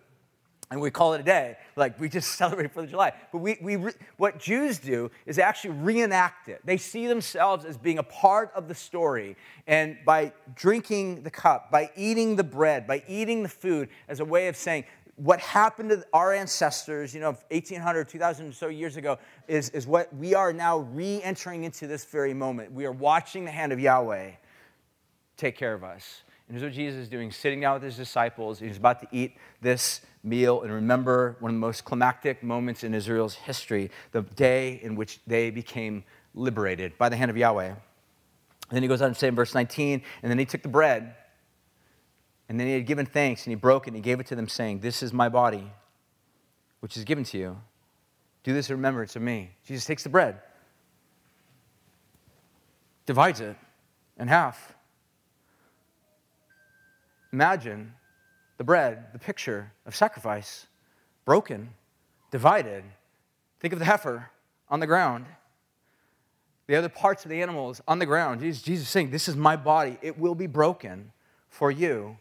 Speaker 1: and we call it a day. Like we just celebrate Fourth of July. But we, we re, what Jews do is actually reenact it. They see themselves as being a part of the story. And by drinking the cup, by eating the bread, by eating the food as a way of saying, what happened to our ancestors, you know, 1800, 2000 or so years ago, is, is what we are now re entering into this very moment. We are watching the hand of Yahweh take care of us. And here's what Jesus is doing sitting down with his disciples. He's about to eat this meal and remember one of the most climactic moments in Israel's history, the day in which they became liberated by the hand of Yahweh. And then he goes on to say in verse 19, and then he took the bread, And then he had given thanks and he broke it and he gave it to them, saying, This is my body, which is given to you. Do this in remembrance of me. Jesus takes the bread, divides it in half. Imagine the bread, the picture of sacrifice, broken, divided. Think of the heifer on the ground, the other parts of the animals on the ground. Jesus, Jesus saying, This is my body. It will be broken for you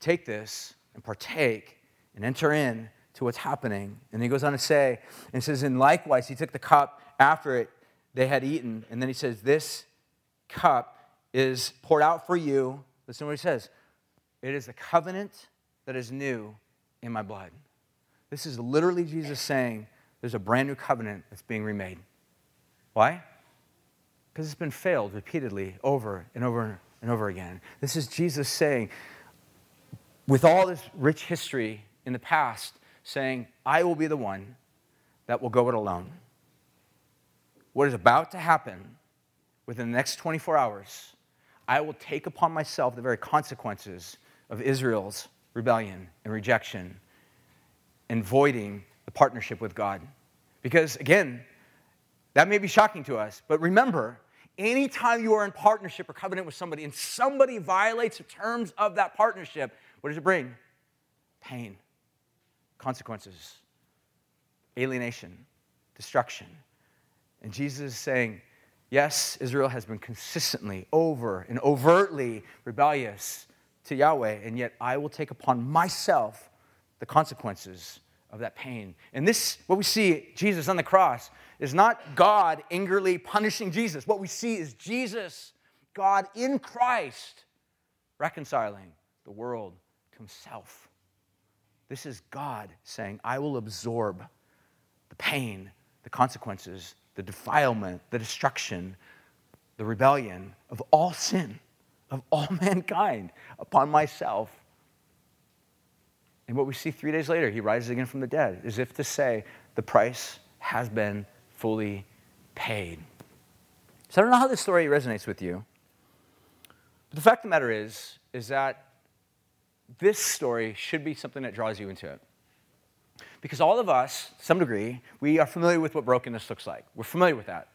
Speaker 1: take this and partake and enter in to what's happening. And he goes on to say, and says, and likewise, he took the cup after it they had eaten, and then he says, This cup is poured out for you. Listen to what he says. It is a covenant that is new in my blood. This is literally Jesus saying, There's a brand new covenant that's being remade. Why? Because it's been failed repeatedly over and over and over again. This is Jesus saying, with all this rich history in the past, saying, I will be the one that will go it alone. What is about to happen within the next 24 hours, I will take upon myself the very consequences of Israel's rebellion and rejection and voiding the partnership with God. Because again, that may be shocking to us, but remember, anytime you are in partnership or covenant with somebody and somebody violates the terms of that partnership, what does it bring? Pain, consequences, alienation, destruction. And Jesus is saying, Yes, Israel has been consistently, over and overtly rebellious to Yahweh, and yet I will take upon myself the consequences of that pain. And this, what we see, Jesus on the cross, is not God angrily punishing Jesus. What we see is Jesus, God in Christ, reconciling the world to himself. This is God saying, I will absorb the pain, the consequences, the defilement, the destruction, the rebellion of all sin, of all mankind upon myself. And what we see three days later, he rises again from the dead, as if to say, the price has been fully paid. So I don't know how this story resonates with you. But the fact of the matter is, is that this story should be something that draws you into it. Because all of us, to some degree, we are familiar with what brokenness looks like. We're familiar with that.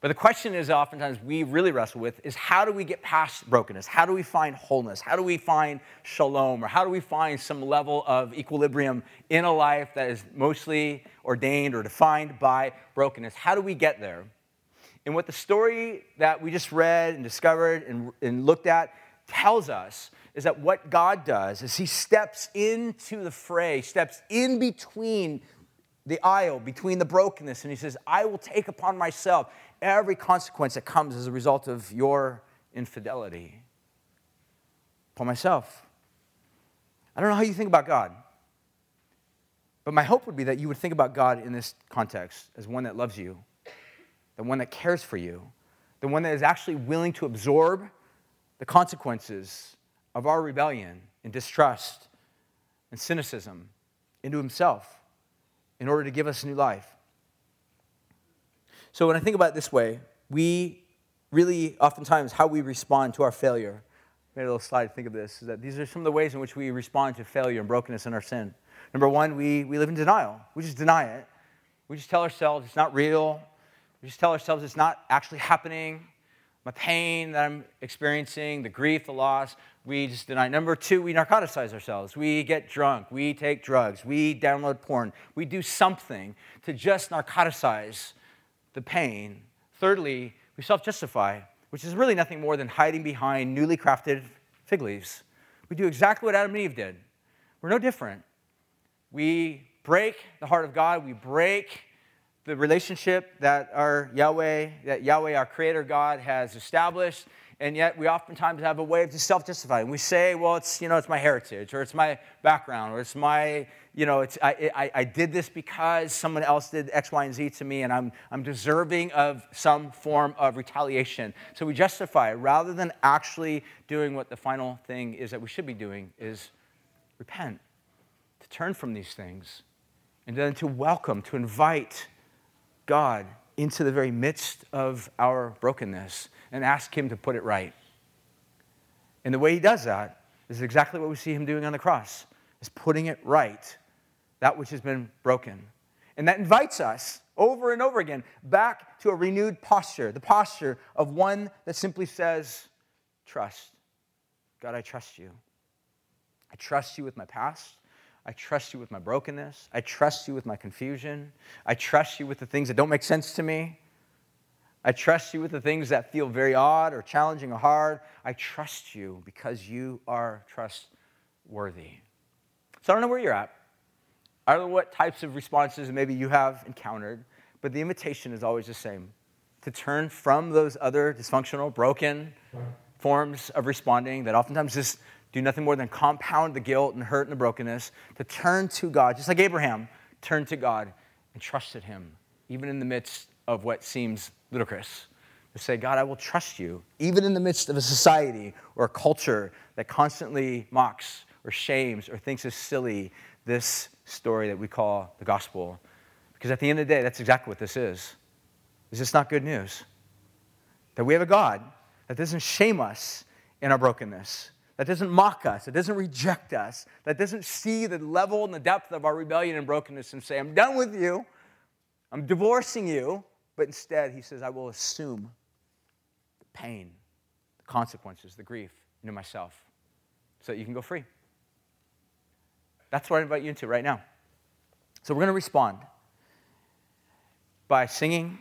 Speaker 1: But the question is oftentimes we really wrestle with is how do we get past brokenness? How do we find wholeness? How do we find shalom? Or how do we find some level of equilibrium in a life that is mostly ordained or defined by brokenness? How do we get there? And what the story that we just read and discovered and, and looked at tells us is that what God does is He steps into the fray, steps in between the aisle, between the brokenness, and He says, I will take upon myself every consequence that comes as a result of your infidelity. Upon myself. I don't know how you think about God, but my hope would be that you would think about God in this context as one that loves you, the one that cares for you, the one that is actually willing to absorb the consequences of our rebellion and distrust and cynicism into himself in order to give us new life. So when I think about it this way, we really oftentimes how we respond to our failure. I made a little slide to think of this, is that these are some of the ways in which we respond to failure and brokenness in our sin. Number one, we, we live in denial. We just deny it. We just tell ourselves it's not real. We just tell ourselves it's not actually happening my pain that I'm experiencing, the grief, the loss, we just deny. Number two, we narcotize ourselves. We get drunk. We take drugs. We download porn. We do something to just narcotize the pain. Thirdly, we self justify, which is really nothing more than hiding behind newly crafted fig leaves. We do exactly what Adam and Eve did. We're no different. We break the heart of God. We break the relationship that our Yahweh, that Yahweh, our Creator God, has established, and yet we oftentimes have a way of just self-justifying. We say, "Well, it's you know, it's my heritage, or it's my background, or it's my you know, it's I, I, I did this because someone else did X, Y, and Z to me, and I'm I'm deserving of some form of retaliation." So we justify rather than actually doing what the final thing is that we should be doing is repent, to turn from these things, and then to welcome, to invite God into the very midst of our brokenness and ask Him to put it right. And the way He does that is exactly what we see him doing on the cross, is putting it right, that which has been broken. And that invites us over and over again back to a renewed posture, the posture of one that simply says, Trust. God, I trust you. I trust you with my past. I trust you with my brokenness. I trust you with my confusion. I trust you with the things that don't make sense to me. I trust you with the things that feel very odd or challenging or hard. I trust you because you are trustworthy. So I don't know where you're at. I don't know what types of responses maybe you have encountered, but the invitation is always the same to turn from those other dysfunctional, broken forms of responding that oftentimes just do nothing more than compound the guilt and hurt and the brokenness, to turn to God, just like Abraham turned to God and trusted him, even in the midst of what seems ludicrous. To say, God, I will trust you, even in the midst of a society or a culture that constantly mocks or shames or thinks is silly this story that we call the gospel. Because at the end of the day, that's exactly what this is. Is this not good news? That we have a God that doesn't shame us in our brokenness, that doesn't mock us, that doesn't reject us, that doesn't see the level and the depth of our rebellion and brokenness and say, I'm done with you, I'm divorcing you, but instead he says, I will assume the pain, the consequences, the grief into myself so that you can go free. That's what I invite you into right now. So we're going to respond by singing,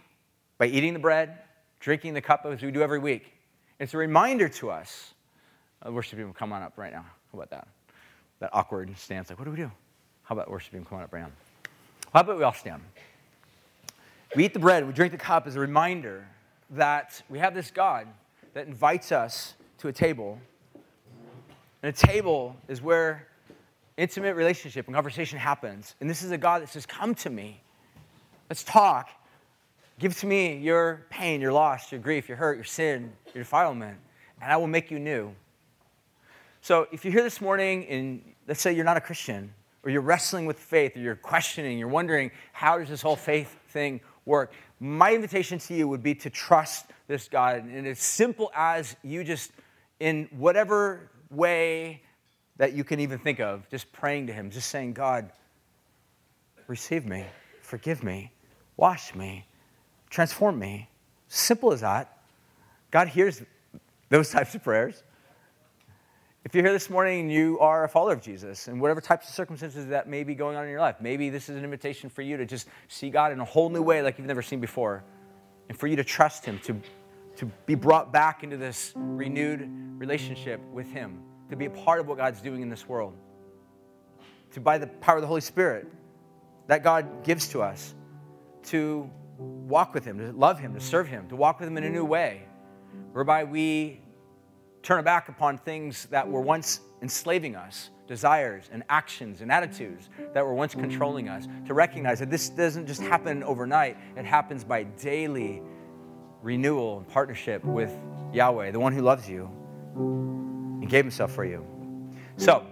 Speaker 1: by eating the bread, drinking the cup as we do every week. It's a reminder to us uh, worship team, come on up right now. How about that? That awkward stance. Like, what do we do? How about worship team, come on up now? How about we all stand? We eat the bread, we drink the cup as a reminder that we have this God that invites us to a table. And a table is where intimate relationship and conversation happens. And this is a God that says, Come to me. Let's talk. Give to me your pain, your loss, your grief, your hurt, your sin, your defilement, and I will make you new. So if you're here this morning and let's say you're not a Christian, or you're wrestling with faith, or you're questioning, you're wondering, how does this whole faith thing work? My invitation to you would be to trust this God. And as simple as you just, in whatever way that you can even think of, just praying to Him, just saying, God, receive me, forgive me, wash me, transform me. Simple as that. God hears those types of prayers. If you're here this morning and you are a follower of Jesus, and whatever types of circumstances that may be going on in your life, maybe this is an invitation for you to just see God in a whole new way like you've never seen before, and for you to trust Him, to, to be brought back into this renewed relationship with Him, to be a part of what God's doing in this world, to, by the power of the Holy Spirit that God gives to us, to walk with Him, to love Him, to serve Him, to walk with Him in a new way, whereby we turn back upon things that were once enslaving us desires and actions and attitudes that were once controlling us, to recognize that this doesn't just happen overnight, it happens by daily renewal and partnership with Yahweh, the one who loves you and gave himself for you. So,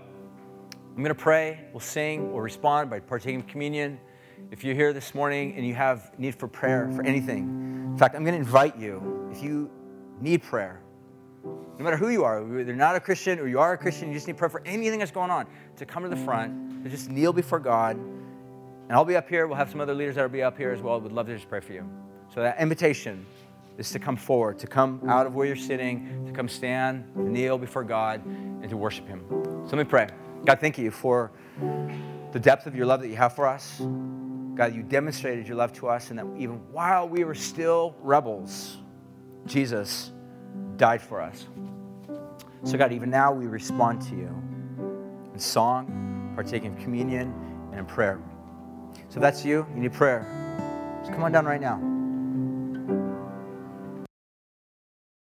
Speaker 1: I'm going to pray, we'll sing, we'll respond by partaking of communion. If you're here this morning and you have need for prayer for anything, in fact, I'm going to invite you, if you need prayer, no matter who you are, whether you're not a Christian or you are a Christian, you just need prayer for anything that's going on, to come to the front, to just kneel before God. And I'll be up here. We'll have some other leaders that will be up here as well. We would love to just pray for you. So that invitation is to come forward, to come out of where you're sitting, to come stand, kneel before God, and to worship Him. So let me pray. God, thank you for the depth of your love that you have for us. God, you demonstrated your love to us, and that even while we were still rebels, Jesus died for us. So, God, even now we respond to you in song, partaking of communion, and in prayer. So, if that's you, you need prayer. Just come on down right now.